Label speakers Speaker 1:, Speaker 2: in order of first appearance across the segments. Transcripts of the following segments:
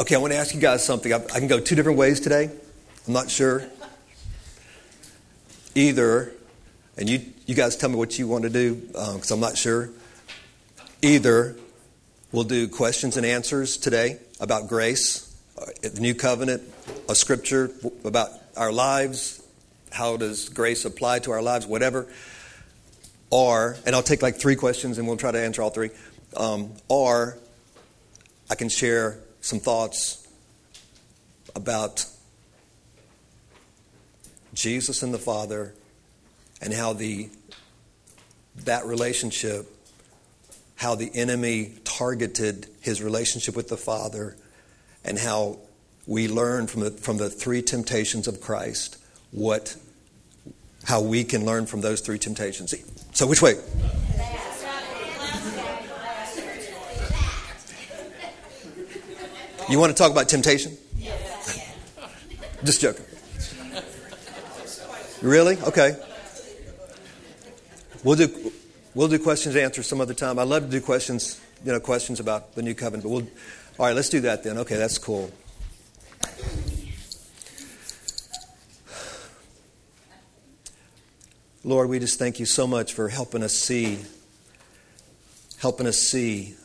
Speaker 1: Okay, I want to ask you guys something. I, I can go two different ways today. I'm not sure. Either, and you, you guys tell me what you want to do because um, I'm not sure. Either we'll do questions and answers today about grace, uh, the new covenant, a scripture about our lives, how does grace apply to our lives, whatever. Or, and I'll take like three questions and we'll try to answer all three. Um, or I can share some thoughts about Jesus and the Father and how the that relationship how the enemy targeted his relationship with the Father and how we learn from the, from the three temptations of Christ what how we can learn from those three temptations. So which way? You want to talk about temptation? Just joking. Really? Okay. We'll do we'll do questions and answers some other time. I love to do questions, you know, questions about the new covenant. But we'll all right. Let's do that then. Okay, that's cool. Lord, we just thank you so much for helping us see, helping us see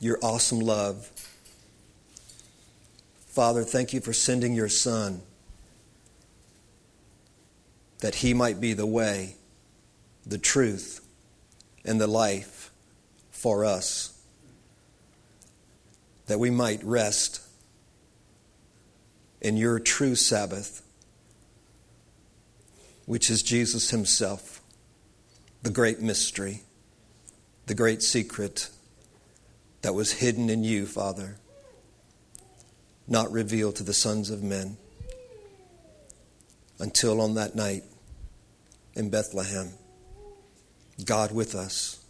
Speaker 1: your awesome love Father, thank you for sending your Son that he might be the way, the truth, and the life for us, that we might rest in your true Sabbath, which is Jesus himself, the great mystery, the great secret that was hidden in you, Father not revealed to the sons of men until on that night in Bethlehem. God with us,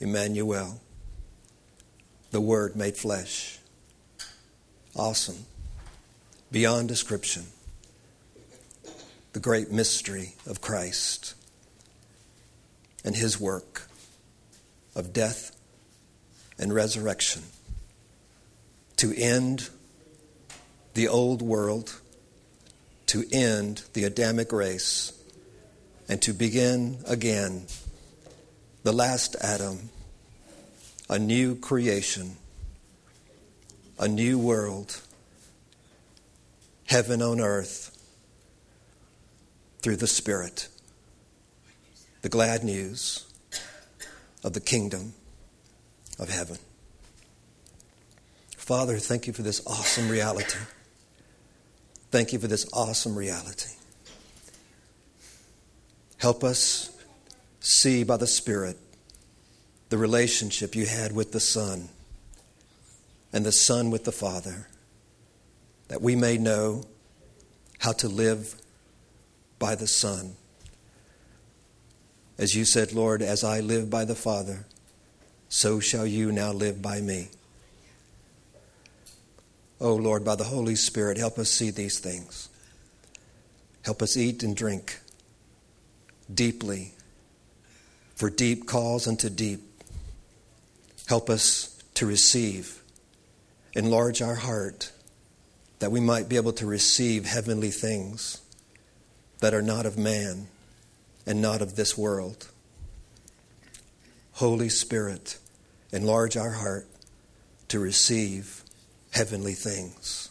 Speaker 1: Emmanuel, the Word made flesh. Awesome. Beyond description. The great mystery of Christ and His work of death and resurrection to end the old world, to end the Adamic race, and to begin again the last Adam, a new creation, a new world, heaven on earth through the Spirit. The glad news of the kingdom of heaven. Father, thank you for this awesome reality. Thank you for this awesome reality. Help us see by the Spirit the relationship you had with the Son and the Son with the Father, that we may know how to live by the Son. As you said, Lord, as I live by the Father, so shall you now live by me. Oh Lord, by the Holy Spirit, help us see these things. Help us eat and drink deeply, for deep calls unto deep. Help us to receive. Enlarge our heart that we might be able to receive heavenly things that are not of man and not of this world. Holy Spirit, enlarge our heart to receive heavenly things.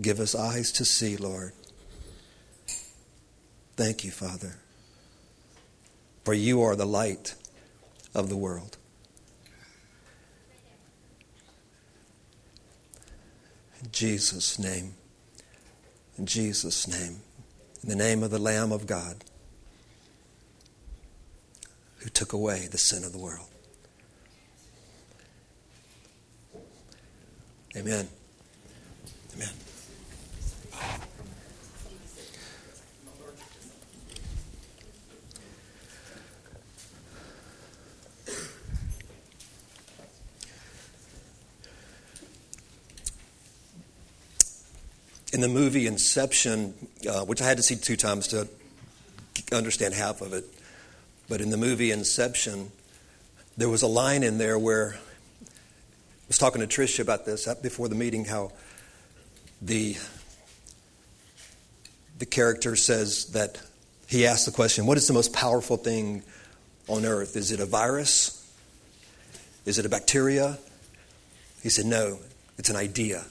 Speaker 1: Give us eyes to see, Lord. Thank you, Father, for you are the light of the world. In Jesus' name. In Jesus' name. In the name of the Lamb of God who took away the sin of the world. Amen. Amen. In the movie Inception, uh, which I had to see two times to understand half of it, but in the movie Inception, there was a line in there where was talking to Tricia about this uh, before the meeting, how the, the character says that he asked the question, What is the most powerful thing on earth? Is it a virus? Is it a bacteria? He said, No, it's an idea.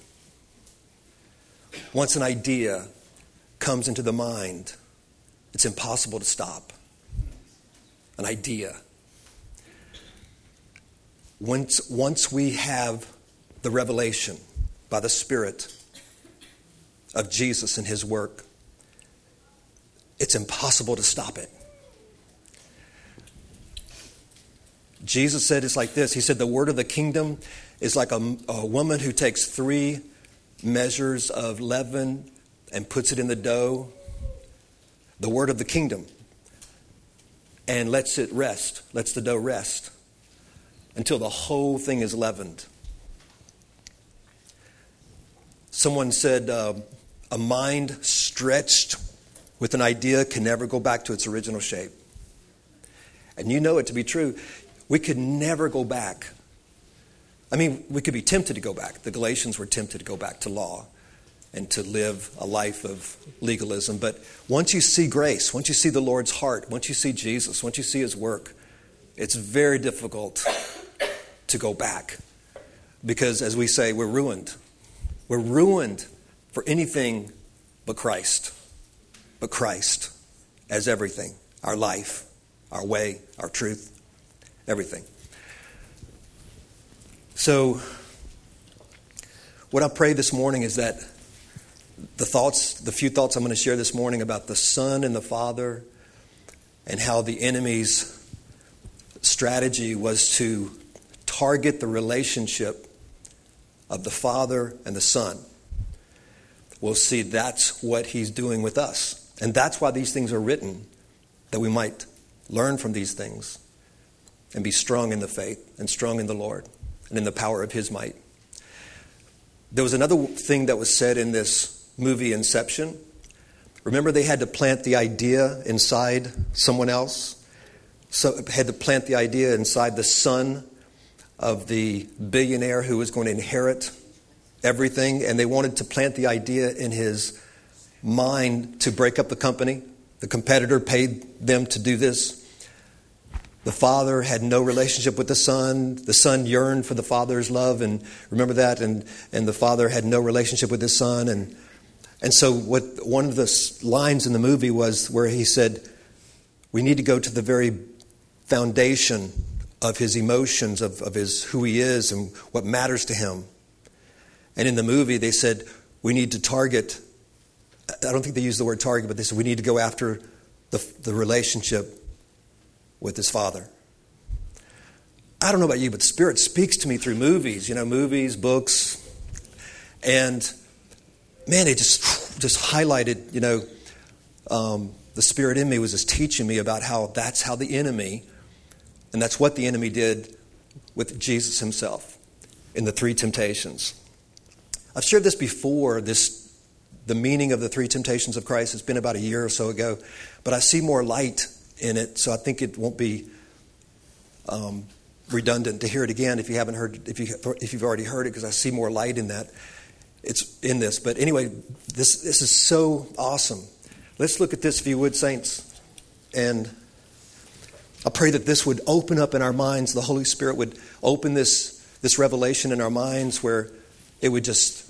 Speaker 1: Once an idea comes into the mind, it's impossible to stop. An idea. Once, once we have the revelation by the Spirit of Jesus and His work, it's impossible to stop it. Jesus said it's like this. He said, The word of the kingdom is like a, a woman who takes three measures of leaven and puts it in the dough, the word of the kingdom, and lets it rest, lets the dough rest until the whole thing is leavened. Someone said, uh, a mind stretched with an idea can never go back to its original shape. And you know it to be true. We could never go back. I mean, we could be tempted to go back. The Galatians were tempted to go back to law and to live a life of legalism. But once you see grace, once you see the Lord's heart, once you see Jesus, once you see his work, it's very difficult to go back. Because, as we say, we're ruined. We're ruined for anything but Christ. But Christ as everything our life, our way, our truth, everything. So, what I pray this morning is that the thoughts, the few thoughts I'm going to share this morning about the Son and the Father and how the enemy's strategy was to target the relationship of the Father and the Son. We'll see that's what he's doing with us. And that's why these things are written, that we might learn from these things and be strong in the faith and strong in the Lord and in the power of his might. There was another thing that was said in this movie, Inception. Remember, they had to plant the idea inside someone else? So, had to plant the idea inside the son of the billionaire who was going to inherit everything, and they wanted to plant the idea in his mind to break up the company. The competitor paid them to do this. The father had no relationship with the son. The son yearned for the father's love, and remember that. And, and the father had no relationship with his son. And, and so, what one of the lines in the movie was where he said, We need to go to the very foundation of his emotions, of, of his who he is, and what matters to him. And in the movie, they said, we need to target, I don't think they used the word target, but they said we need to go after the, the relationship with his father. I don't know about you, but the Spirit speaks to me through movies, you know, movies, books. And man, it just, just highlighted, you know, um, the Spirit in me was just teaching me about how that's how the enemy and that's what the enemy did with Jesus himself in the three temptations. I've shared this before, this the meaning of the three temptations of Christ. It's been about a year or so ago, but I see more light in it, so I think it won't be um, redundant to hear it again if you haven't heard if you if you've already heard it because I see more light in that. It's in this, but anyway, this this is so awesome. Let's look at this, if you would, saints, and I pray that this would open up in our minds, the Holy Spirit would open this, this revelation in our minds where it would just,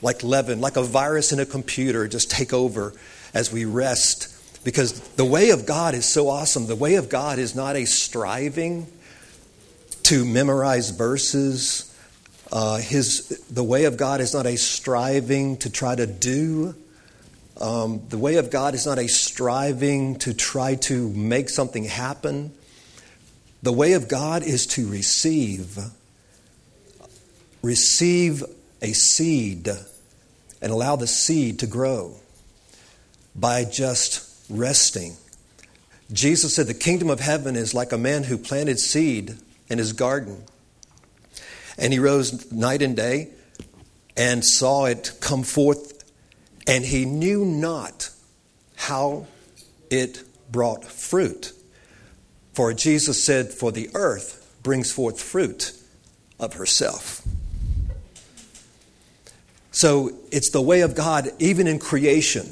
Speaker 1: like leaven, like a virus in a computer, just take over as we rest. Because the way of God is so awesome. The way of God is not a striving to memorize verses. Uh, his, the way of God is not a striving to try to do. Um, the way of God is not a striving to try to make something happen. The way of God is to receive. Receive a seed and allow the seed to grow by just resting. Jesus said, The kingdom of heaven is like a man who planted seed in his garden. And he rose night and day and saw it come forth and he knew not how it brought fruit. For Jesus said, For the earth brings forth fruit of herself. So it's the way of God, even in creation.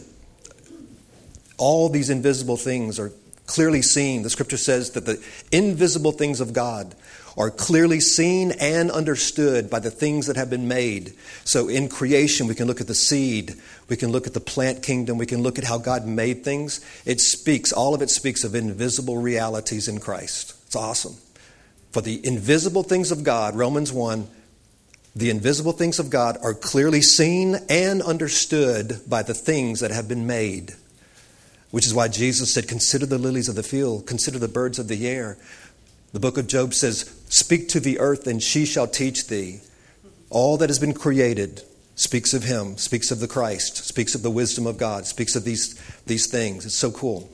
Speaker 1: All these invisible things are clearly seen. The scripture says that the invisible things of God are clearly seen and understood by the things that have been made. So in creation, we can look at the seed, we can look at the plant kingdom, we can look at how God made things. It speaks, all of it speaks of invisible realities in Christ. It's awesome. For the invisible things of God, Romans 1, the invisible things of God are clearly seen and understood by the things that have been made. Which is why Jesus said, Consider the lilies of the field, consider the birds of the air. The book of Job says, Speak to the earth, and she shall teach thee. All that has been created speaks of him, speaks of the Christ, speaks of the wisdom of God, speaks of these, these things. It's so cool.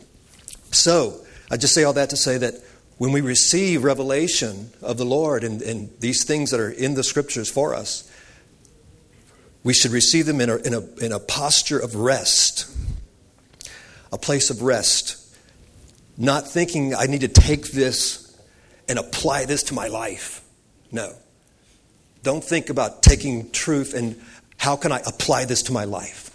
Speaker 1: So, I just say all that to say that when we receive revelation of the Lord and, and these things that are in the scriptures for us, we should receive them in a, in, a, in a posture of rest, a place of rest. Not thinking I need to take this and apply this to my life. No. Don't think about taking truth and how can I apply this to my life.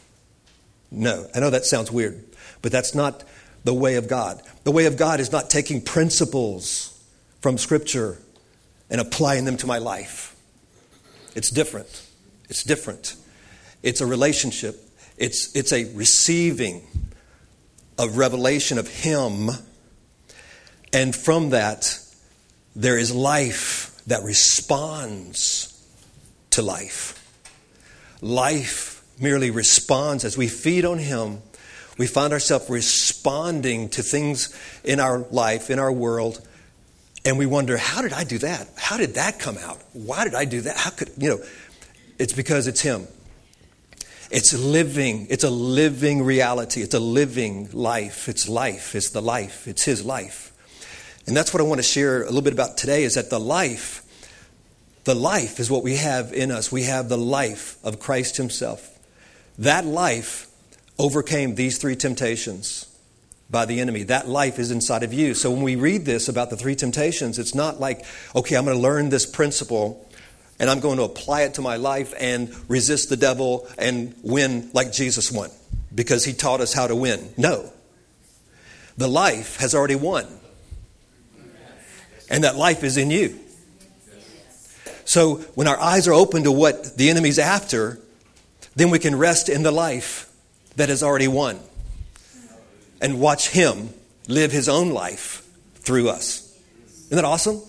Speaker 1: No. I know that sounds weird, but that's not the way of God. The way of God is not taking principles from Scripture and applying them to my life. It's different. It's different. It's a relationship, it's, it's a receiving of revelation of Him. And from that, there is life that responds to life. Life merely responds as we feed on Him we find ourselves responding to things in our life, in our world, and we wonder, how did I do that? How did that come out? Why did I do that? How could, you know, it's because it's Him. It's living, it's a living reality. It's a living life. It's life. It's the life. It's His life. And that's what I want to share a little bit about today is that the life, the life is what we have in us. We have the life of Christ Himself. That life overcame these three temptations by the enemy. That life is inside of you. So when we read this about the three temptations, it's not like, okay, I'm going to learn this principle and I'm going to apply it to my life and resist the devil and win like Jesus won because he taught us how to win. No. The life has already won. And that life is in you. So when our eyes are open to what the enemy's after, then we can rest in the life that has already won and watch Him live His own life through us. Isn't that awesome?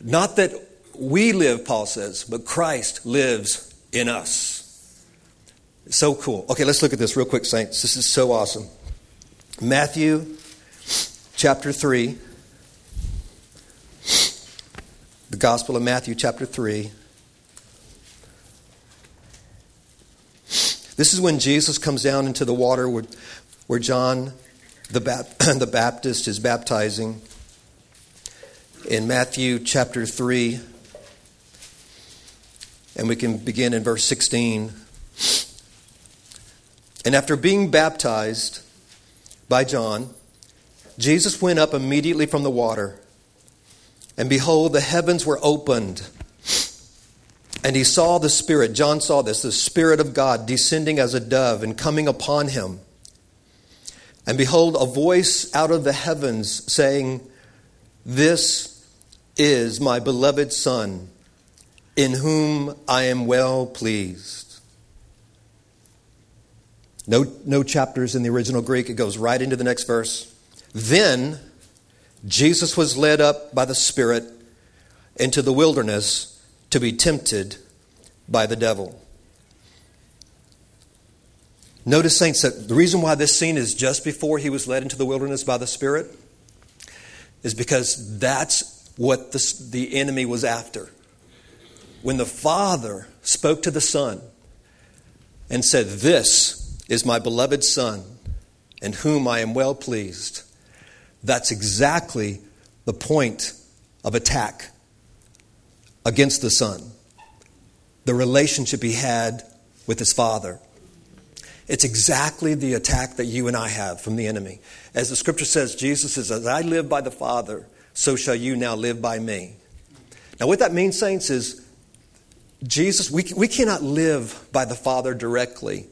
Speaker 1: Not that we live, Paul says, but Christ lives in us. So cool. Okay, let's look at this real quick, saints. This is so awesome. Matthew chapter 3. The Gospel of Matthew, chapter 3. This is when Jesus comes down into the water where, where John the, the Baptist is baptizing. In Matthew chapter 3, and we can begin in verse 16. And after being baptized by John, Jesus went up immediately from the water. And behold, the heavens were opened and he saw the Spirit, John saw this, the Spirit of God descending as a dove and coming upon him. And behold, a voice out of the heavens saying, This is my beloved Son, in whom I am well pleased. No, no chapters in the original Greek, it goes right into the next verse. Then Jesus was led up by the Spirit into the wilderness to be tempted by the devil. Notice, saints, that the reason why this scene is just before he was led into the wilderness by the Spirit is because that's what the, the enemy was after. When the Father spoke to the Son and said, This is my beloved Son, in whom I am well pleased, that's exactly the point of attack against the Son, the relationship he had with his Father. It's exactly the attack that you and I have from the enemy. As the scripture says, Jesus says, As I live by the Father, so shall you now live by me. Now, what that means, saints, is Jesus, we, we cannot live by the Father directly.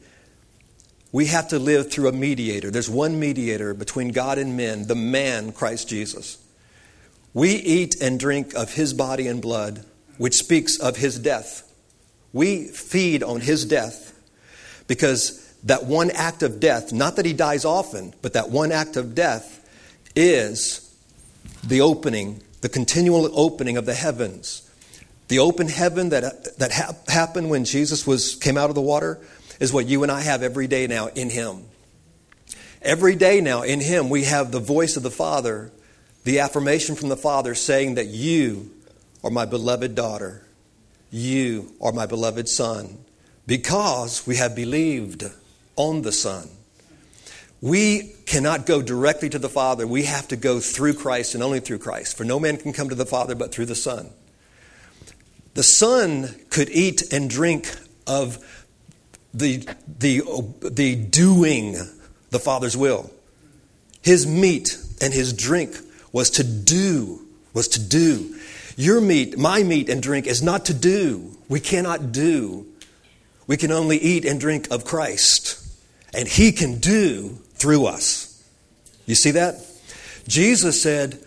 Speaker 1: We have to live through a mediator. There's one mediator between God and men, the man, Christ Jesus. We eat and drink of his body and blood, which speaks of his death. We feed on his death because that one act of death, not that he dies often, but that one act of death is the opening, the continual opening of the heavens. The open heaven that, that ha- happened when Jesus was, came out of the water is what you and I have every day now in Him. Every day now in Him, we have the voice of the Father, the affirmation from the Father saying that you are my beloved daughter. You are my beloved Son. Because we have believed on the Son. We cannot go directly to the Father. We have to go through Christ and only through Christ. For no man can come to the Father but through the Son. The Son could eat and drink of the, the, the doing the Father's will. His meat and his drink was to do, was to do. Your meat, my meat and drink is not to do. We cannot do. We can only eat and drink of Christ. And he can do through us. You see that? Jesus said,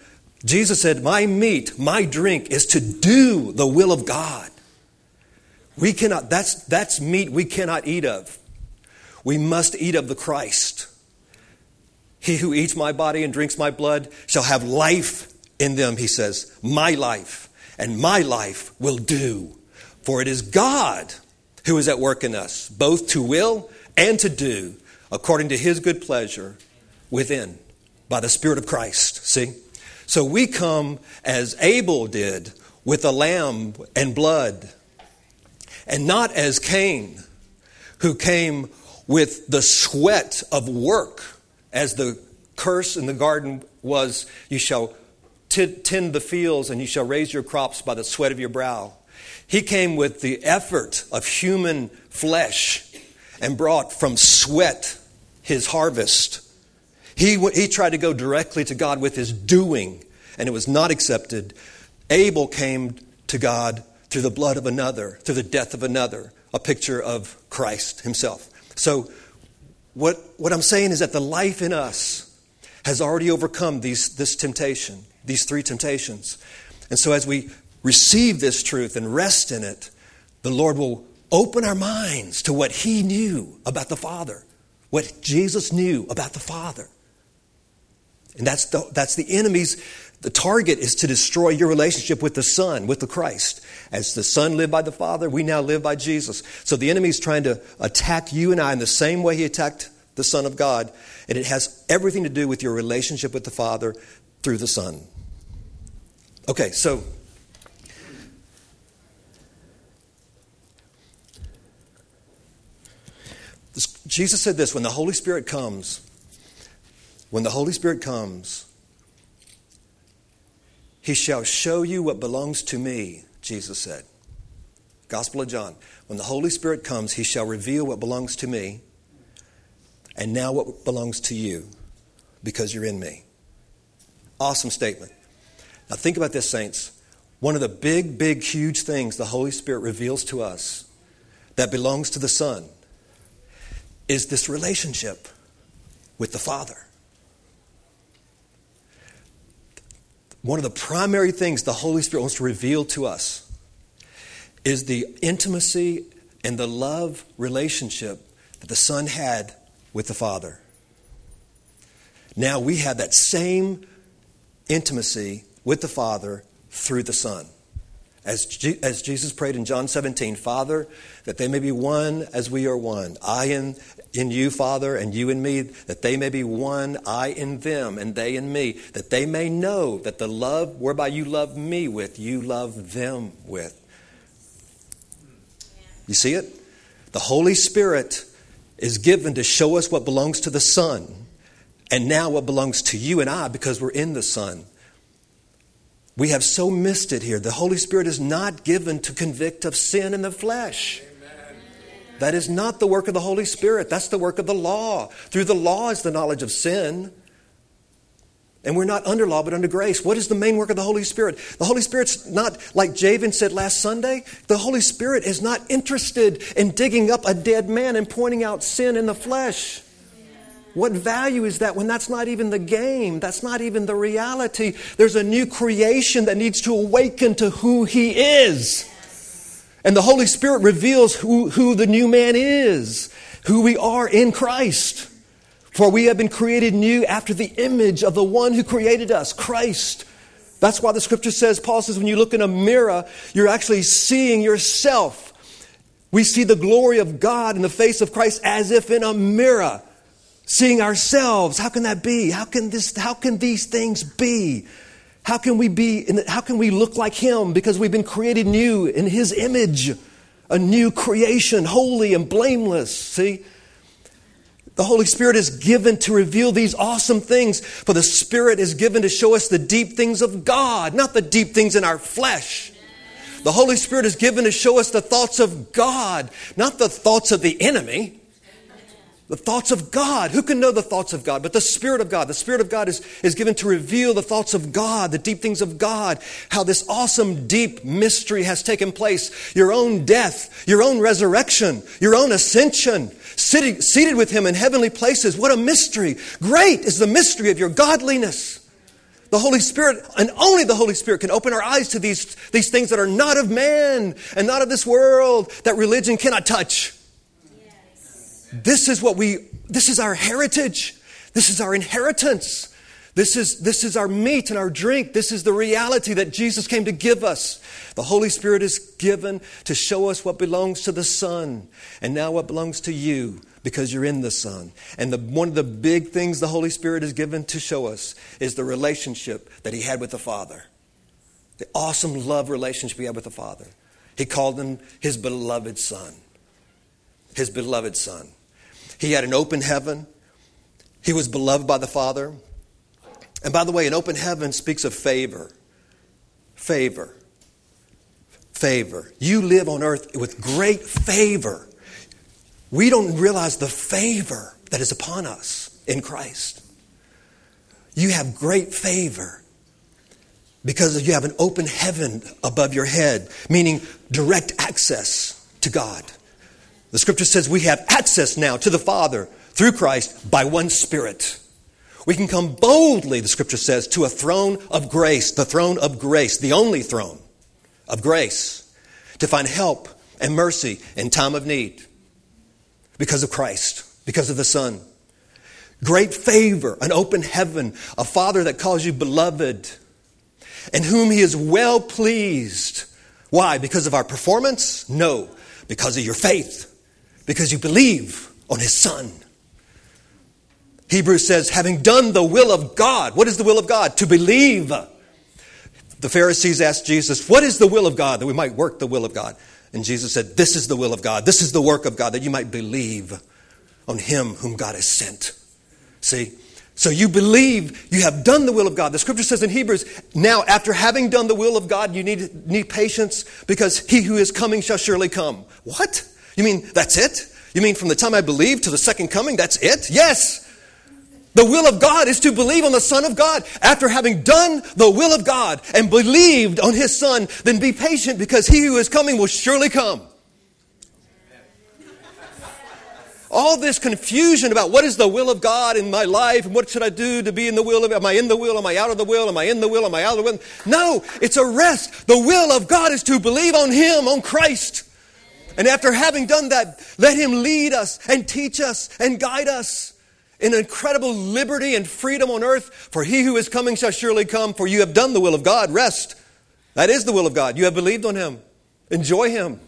Speaker 1: Jesus said, My meat, my drink is to do the will of God. We cannot, that's, that's meat we cannot eat of. We must eat of the Christ. He who eats my body and drinks my blood shall have life in them, he says. My life. And my life will do. For it is God who is at work in us, both to will and to do according to his good pleasure within by the Spirit of Christ. See? So we come as Abel did with a lamb and blood, and not as Cain, who came with the sweat of work, as the curse in the garden was, You shall tend the fields and you shall raise your crops by the sweat of your brow. He came with the effort of human flesh and brought from sweat his harvest. He, he tried to go directly to God with his doing, and it was not accepted. Abel came to God through the blood of another, through the death of another, a picture of Christ himself. So, what, what I'm saying is that the life in us has already overcome these, this temptation, these three temptations. And so, as we receive this truth and rest in it, the Lord will open our minds to what He knew about the Father what Jesus knew about the Father. And that's the, that's the enemy's, the target is to destroy your relationship with the Son, with the Christ. As the Son lived by the Father, we now live by Jesus. So the enemy is trying to attack you and I in the same way he attacked the Son of God. And it has everything to do with your relationship with the Father through the Son. Okay, so Jesus said this when the Holy Spirit comes, when the Holy Spirit comes, he shall show you what belongs to me, Jesus said. Gospel of John. When the Holy Spirit comes, he shall reveal what belongs to me, and now what belongs to you, because you're in me. Awesome statement. Now, think about this, saints. One of the big, big, huge things the Holy Spirit reveals to us that belongs to the Son is this relationship with the Father. One of the primary things the Holy Spirit wants to reveal to us is the intimacy and the love relationship that the Son had with the Father. Now we have that same intimacy with the Father through the Son. As, as Jesus prayed in John 17, Father, that they may be one as we are one. I in, in you, Father, and you in me, that they may be one, I in them, and they in me, that they may know that the love whereby you love me with, you love them with. You see it? The Holy Spirit is given to show us what belongs to the Son, and now what belongs to you and I because we're in the Son. We have so missed it here. The Holy Spirit is not given to convict of sin in the flesh. That is not the work of the Holy Spirit. That's the work of the law. Through the law is the knowledge of sin. And we're not under law, but under grace. What is the main work of the Holy Spirit? The Holy Spirit's not, like Javen said last Sunday, the Holy Spirit is not interested in digging up a dead man and pointing out sin in the flesh. What value is that when that's not even the game? That's not even the reality. There's a new creation that needs to awaken to who He is. And the Holy Spirit reveals who, who the new man is, who we are in Christ. For we have been created new after the image of the one who created us, Christ. That's why the scripture says, Paul says, when you look in a mirror, you're actually seeing yourself. We see the glory of God in the face of Christ as if in a mirror, seeing ourselves. How can that be? How can this, how can these things be? How can we be, how can we look like Him? Because we've been created new in His image, a new creation, holy and blameless. See? The Holy Spirit is given to reveal these awesome things, for the Spirit is given to show us the deep things of God, not the deep things in our flesh. The Holy Spirit is given to show us the thoughts of God, not the thoughts of the enemy. The thoughts of God. Who can know the thoughts of God? But the Spirit of God. The Spirit of God is, is given to reveal the thoughts of God, the deep things of God, how this awesome, deep mystery has taken place. Your own death, your own resurrection, your own ascension, sitting, seated with Him in heavenly places. What a mystery. Great is the mystery of your godliness. The Holy Spirit, and only the Holy Spirit can open our eyes to these, these things that are not of man and not of this world that religion cannot touch. This is what we, this is our heritage. This is our inheritance. This is, this is our meat and our drink. This is the reality that Jesus came to give us. The Holy Spirit is given to show us what belongs to the Son and now what belongs to you because you're in the Son. And the, one of the big things the Holy Spirit is given to show us is the relationship that He had with the Father. The awesome love relationship He had with the Father. He called Him His beloved Son. His beloved Son. He had an open heaven. He was beloved by the Father. And by the way, an open heaven speaks of favor. Favor. Favor. You live on earth with great favor. We don't realize the favor that is upon us in Christ. You have great favor because you have an open heaven above your head, meaning direct access to God. The scripture says we have access now to the Father through Christ by one Spirit. We can come boldly, the scripture says, to a throne of grace, the throne of grace, the only throne of grace, to find help and mercy in time of need because of Christ, because of the Son. Great favor, an open heaven, a Father that calls you beloved, and whom He is well pleased. Why? Because of our performance? No, because of your faith because you believe on his son. Hebrews says, having done the will of God. What is the will of God? To believe. The Pharisees asked Jesus, What is the will of God that we might work the will of God? And Jesus said, This is the will of God. This is the work of God that you might believe on him whom God has sent. See? So you believe you have done the will of God. The scripture says in Hebrews, now after having done the will of God, you need, need patience because he who is coming shall surely come. What? You mean that's it? You mean from the time I believe to the second coming, that's it? Yes. The will of God is to believe on the Son of God. After having done the will of God and believed on His Son, then be patient because He who is coming will surely come. All this confusion about what is the will of God in my life and what should I do to be in the will of Am I in the will? Am I out of the will? Am I in the will? Am I out of the will? No, it's a rest. The will of God is to believe on Him, on Christ. And after having done that, let Him lead us and teach us and guide us in incredible liberty and freedom on earth. For He who is coming shall surely come, for you have done the will of God. Rest. That is the will of God. You have believed on Him. Enjoy Him.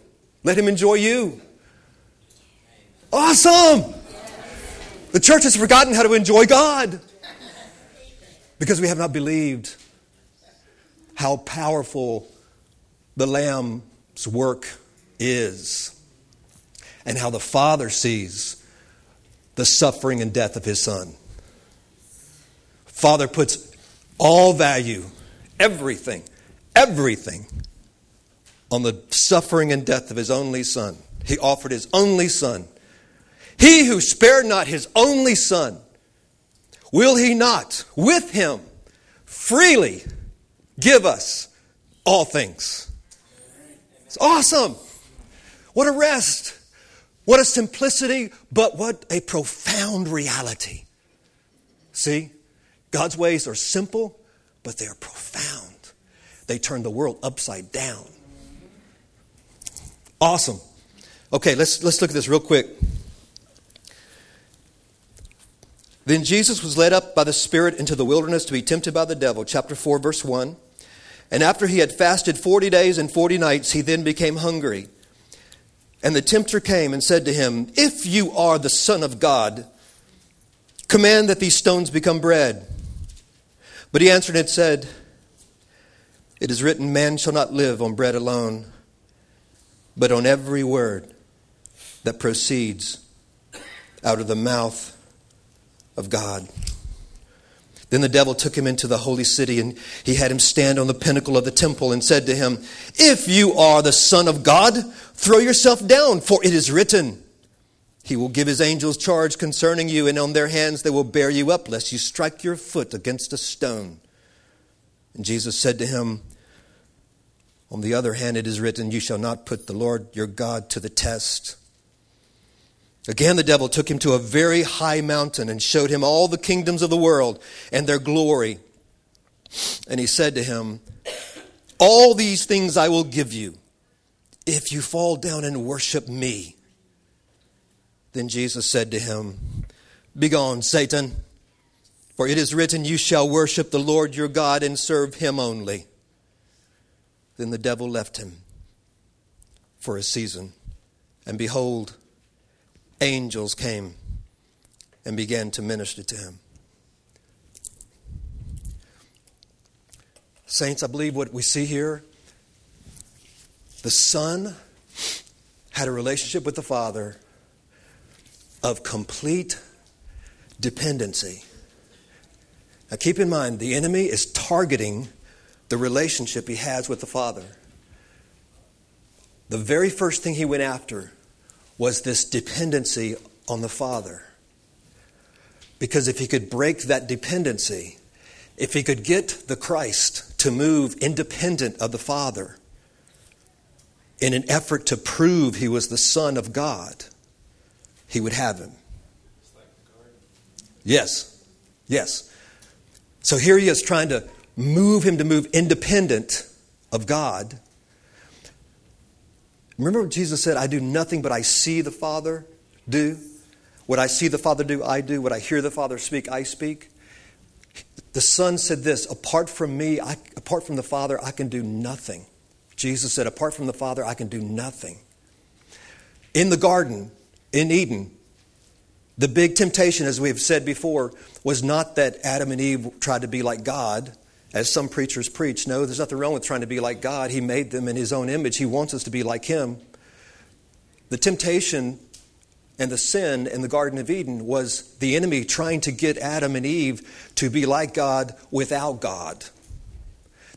Speaker 1: Let Him enjoy you. Awesome! The church has forgotten how to enjoy God because we have not believed how powerful the Lamb's work is, and how the Father sees the suffering and death of his Son. Father puts all value, everything, everything on the suffering and death of his only Son. He offered his only Son. He who spared not his only Son, will he not with him freely give us all things. It's awesome. What a rest. What a simplicity, but what a profound reality. See, God's ways are simple, but they are profound. They turn the world upside down. Awesome. Okay, let's, let's look at this real quick. Then Jesus was led up by the Spirit into the wilderness to be tempted by the devil. Chapter 4, verse 1. And after he had fasted 40 days and 40 nights, he then became hungry. And the tempter came and said to him, If you are the Son of God, command that these stones become bread. But he answered and said, It is written, Man shall not live on bread alone, but on every word that proceeds out of the mouth of God. Then the devil took him into the holy city, and he had him stand on the pinnacle of the temple and said to him, If you are the Son of God, throw yourself down, for it is written, He will give His angels charge concerning you, and on their hands they will bear you up, lest you strike your foot against a stone. And Jesus said to him, On the other hand, it is written, You shall not put the Lord your God to the test. Again, the devil took him to a very high mountain and showed him all the kingdoms of the world and their glory. And he said to him, All these things I will give you if you fall down and worship me. Then Jesus said to him, Begone, Satan, for it is written, You shall worship the Lord your God and serve him only. Then the devil left him for a season. And behold, angels came and began to minister to him. Saints, I believe what we see here the Son had a relationship with the Father of complete dependency. Now, keep in mind, the enemy is targeting the relationship he has with the Father. The very first thing he went after was this dependency on the Father. Because if he could break that dependency, if he could get the Christ to move independent of the Father in an effort to prove he was the Son of God, he would have him. Yes, yes. So here he is trying to move him to move independent of God Remember what Jesus said, I do nothing but I see the Father do? What I see the Father do, I do. What I hear the Father speak, I speak. The Son said this apart from me, I, apart from the Father, I can do nothing. Jesus said, apart from the Father, I can do nothing. In the garden, in Eden, the big temptation, as we have said before, was not that Adam and Eve tried to be like God as some preachers preach. No, there's nothing wrong with trying to be like God. He made them in His own image, He wants us to be like Him. The temptation and the sin in the Garden of Eden was the enemy trying to get Adam and Eve to be like God without God.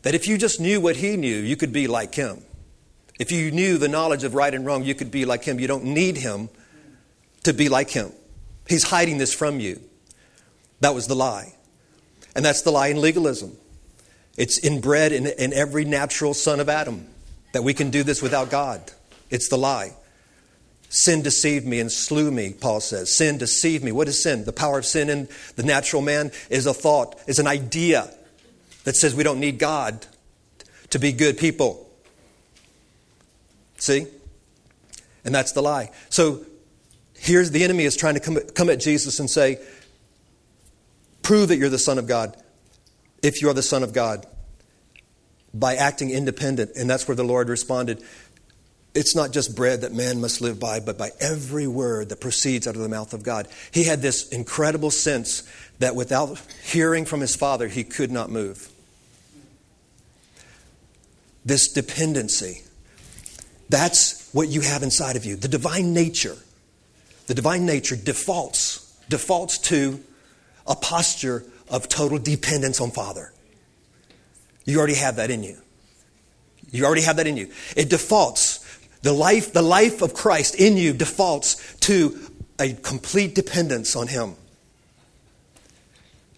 Speaker 1: That if you just knew what He knew, you could be like Him. If you knew the knowledge of right and wrong, you could be like Him. You don't need Him to be like Him. He's hiding this from you. That was the lie. And that's the lie in legalism. It's inbred in, in every natural son of Adam that we can do this without God. It's the lie. Sin deceived me and slew me, Paul says. Sin deceived me. What is sin? The power of sin in the natural man is a thought, is an idea that says we don't need God to be good people. See? And that's the lie. So here's the enemy is trying to come, come at Jesus and say, prove that you're the Son of God if you are the Son of God, by acting independent. And that's where the Lord responded it's not just bread that man must live by, but by every word that proceeds out of the mouth of God. He had this incredible sense that without hearing from his Father, he could not move. This dependency. That's what you have inside of you. The divine nature. The divine nature defaults, defaults to a posture of total dependence on Father. You already have that in you. You already have that in you. It defaults. The life, the life of Christ in you defaults to a complete dependence on Him.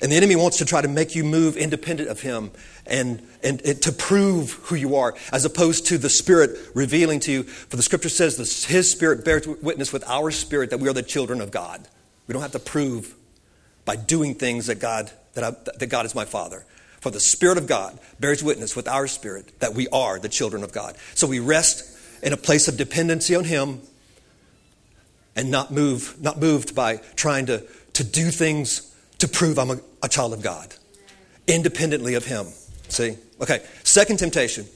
Speaker 1: And the enemy wants to try to make you move independent of him and, and, and, to prove who you are, as opposed to the Spirit revealing to you. For the scripture says that his Spirit bears witness with our spirit that we are the children of God. We don't have to prove by doing things that God, that, I, that God is my Father. For the Spirit of God bears witness with our spirit that we are the children of God. So we rest in a place of dependency on Him and not move, not moved by trying to, to do things to prove I'm a, a child of God, independently of Him. See? Okay, second temptation.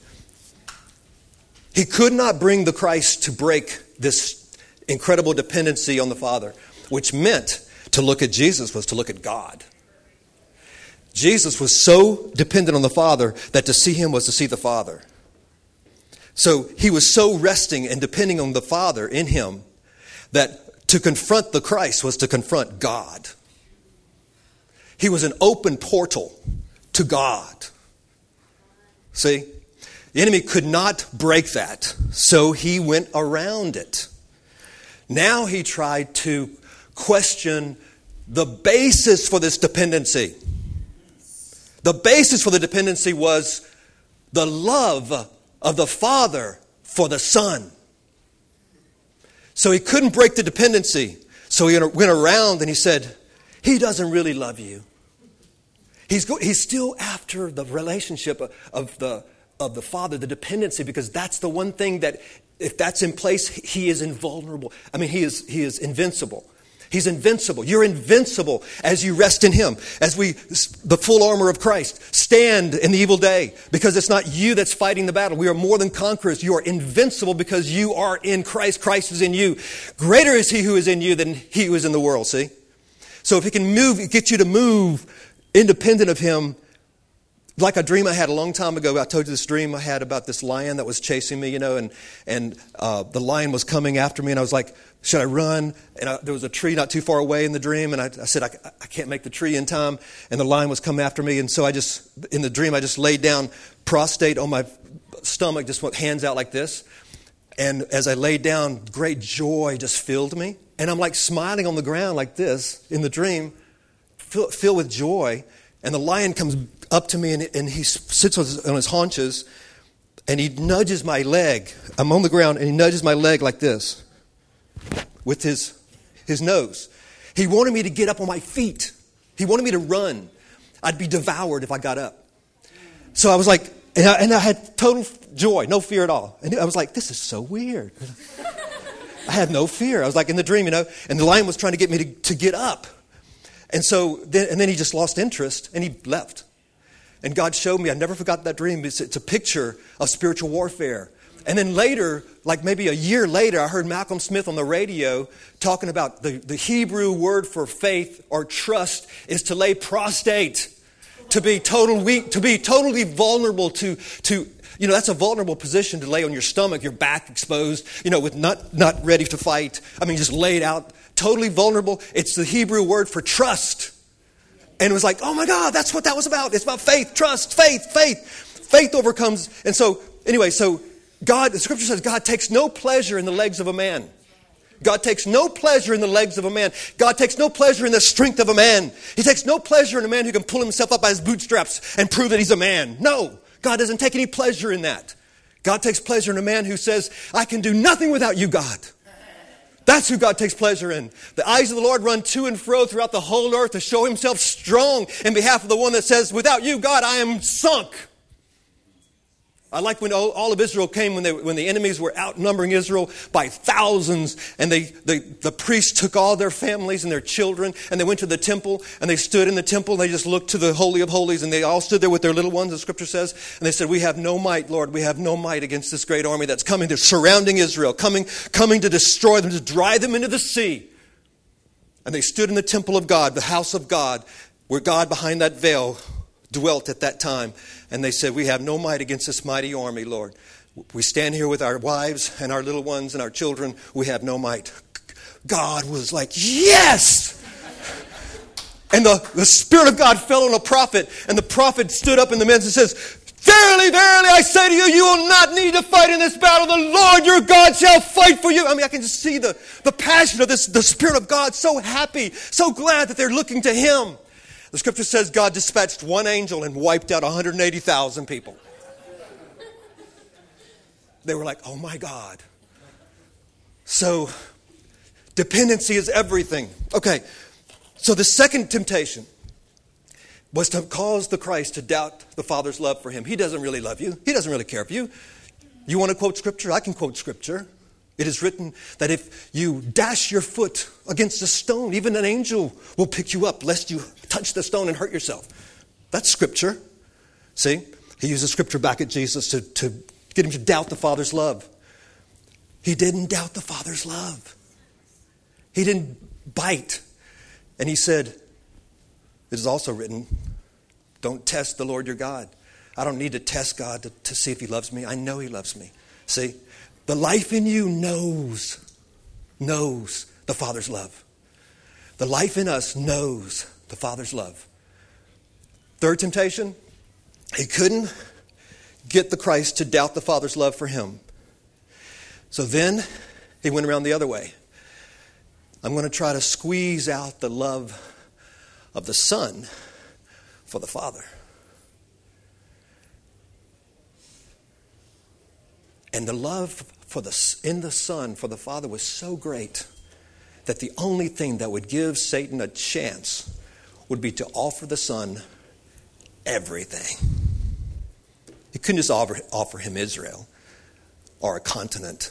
Speaker 1: He could not bring the Christ to break this incredible dependency on the Father, which meant to look at Jesus was to look at God. Jesus was so dependent on the Father that to see him was to see the Father. So he was so resting and depending on the Father in him that to confront the Christ was to confront God. He was an open portal to God. See? The enemy could not break that, so he went around it. Now he tried to question the basis for this dependency. The basis for the dependency was the love of the Father for the Son. So he couldn't break the dependency. So he went around and he said, He doesn't really love you. He's, go- he's still after the relationship of the, of the Father, the dependency, because that's the one thing that, if that's in place, he is invulnerable. I mean, he is, he is invincible. He's invincible. You're invincible as you rest in Him. As we, the full armor of Christ, stand in the evil day because it's not you that's fighting the battle. We are more than conquerors. You are invincible because you are in Christ. Christ is in you. Greater is He who is in you than He who is in the world, see? So if He can move, get you to move independent of Him, like a dream I had a long time ago. I told you this dream I had about this lion that was chasing me, you know, and, and uh, the lion was coming after me, and I was like, should I run? And I, there was a tree not too far away in the dream, and I, I said, I, I, can't make the tree in time. And the lion was coming after me, and so I just, in the dream, I just laid down prostrate on my stomach, just went hands out like this. And as I laid down, great joy just filled me. And I'm like smiling on the ground like this in the dream, filled with joy. And the lion comes up to me, and, and he sits on his, on his haunches, and he nudges my leg. I'm on the ground, and he nudges my leg like this with his, his nose. He wanted me to get up on my feet. He wanted me to run. I'd be devoured if I got up. So I was like, and I, and I had total joy, no fear at all. And I was like, this is so weird. I had no fear. I was like in the dream, you know, and the lion was trying to get me to, to get up. And so, then, and then he just lost interest and he left. And God showed me, I never forgot that dream. It's, it's a picture of spiritual warfare. And then later, like maybe a year later, I heard Malcolm Smith on the radio talking about the, the Hebrew word for faith or trust is to lay prostrate, to be total weak, to be totally vulnerable to, to you know, that's a vulnerable position to lay on your stomach, your back exposed, you know, with not, not ready to fight. I mean, just laid out, totally vulnerable. It's the Hebrew word for trust. And it was like, oh my God, that's what that was about. It's about faith, trust, faith, faith. Faith overcomes. And so, anyway, so God, the scripture says God takes no pleasure in the legs of a man. God takes no pleasure in the legs of a man. God takes no pleasure in the strength of a man. He takes no pleasure in a man who can pull himself up by his bootstraps and prove that he's a man. No, God doesn't take any pleasure in that. God takes pleasure in a man who says, I can do nothing without you, God. That's who God takes pleasure in. The eyes of the Lord run to and fro throughout the whole earth to show himself strong in behalf of the one that says, Without you, God, I am sunk. I like when all of Israel came, when, they, when the enemies were outnumbering Israel by thousands, and they, they, the priests took all their families and their children, and they went to the temple, and they stood in the temple, and they just looked to the Holy of Holies, and they all stood there with their little ones, the scripture says, and they said, We have no might, Lord, we have no might against this great army that's coming. They're surrounding Israel, coming, coming to destroy them, to drive them into the sea. And they stood in the temple of God, the house of God, where God behind that veil dwelt at that time. And they said, We have no might against this mighty army, Lord. We stand here with our wives and our little ones and our children. We have no might. God was like, Yes! And the, the Spirit of God fell on a prophet, and the prophet stood up in the midst and says, Verily, verily, I say to you, you will not need to fight in this battle. The Lord your God shall fight for you. I mean, I can just see the, the passion of this, the Spirit of God so happy, so glad that they're looking to Him. The scripture says God dispatched one angel and wiped out 180,000 people. They were like, oh my God. So, dependency is everything. Okay, so the second temptation was to cause the Christ to doubt the Father's love for him. He doesn't really love you, He doesn't really care for you. You want to quote Scripture? I can quote Scripture. It is written that if you dash your foot against a stone, even an angel will pick you up lest you touch the stone and hurt yourself. That's Scripture. See? He uses Scripture back at Jesus to, to get him to doubt the Father's love. He didn't doubt the Father's love. He didn't bite. And he said, It is also written, don't test the Lord your God. I don't need to test God to, to see if He loves me. I know He loves me. See, the life in you knows, knows the Father's love. The life in us knows the Father's love. Third temptation, he couldn't get the Christ to doubt the Father's love for him. So then he went around the other way. I'm going to try to squeeze out the love of the Son for the Father. And the love for the, in the Son for the Father was so great that the only thing that would give Satan a chance would be to offer the Son everything. He couldn't just offer, offer him Israel or a continent.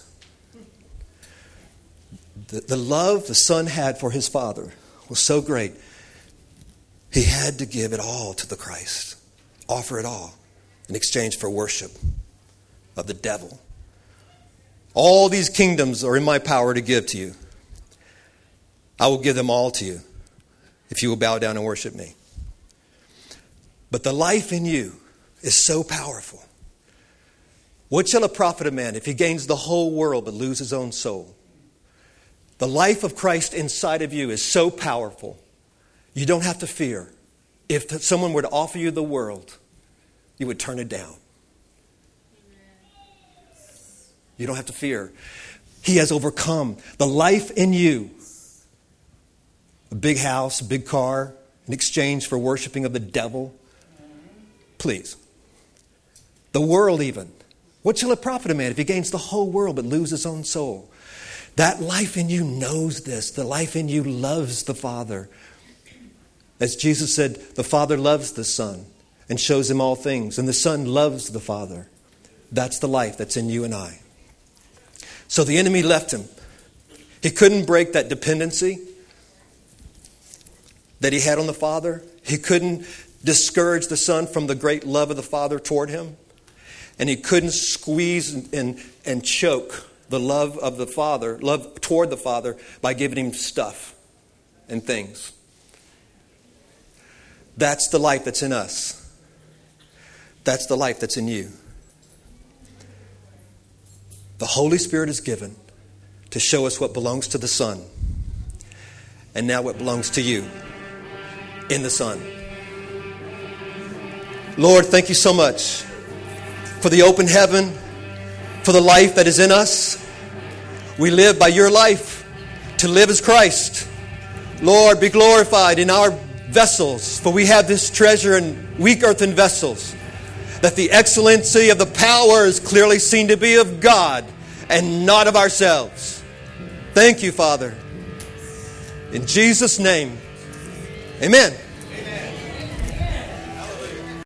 Speaker 1: The, the love the Son had for his Father was so great, he had to give it all to the Christ, offer it all in exchange for worship of the devil. All these kingdoms are in my power to give to you. I will give them all to you if you will bow down and worship me. But the life in you is so powerful. What shall it profit a man if he gains the whole world but lose his own soul? The life of Christ inside of you is so powerful, you don't have to fear. If someone were to offer you the world, you would turn it down. You don't have to fear. He has overcome. The life in you a big house, a big car, in exchange for worshiping of the devil. Please. The world, even. What shall it profit a man if he gains the whole world but lose his own soul? That life in you knows this. The life in you loves the Father. As Jesus said, the Father loves the Son and shows him all things, and the Son loves the Father. That's the life that's in you and I. So the enemy left him. He couldn't break that dependency that he had on the Father. He couldn't discourage the Son from the great love of the Father toward him. And he couldn't squeeze and, and, and choke the love of the Father, love toward the Father, by giving him stuff and things. That's the life that's in us. That's the life that's in you. The Holy Spirit is given to show us what belongs to the Son, and now what belongs to you in the Son. Lord, thank you so much for the open heaven, for the life that is in us. We live by your life. To live as Christ. Lord, be glorified in our vessels, for we have this treasure in weak earthen vessels that the excellency of the power is clearly seen to be of God and not of ourselves. Thank you, Father. In Jesus' name, amen.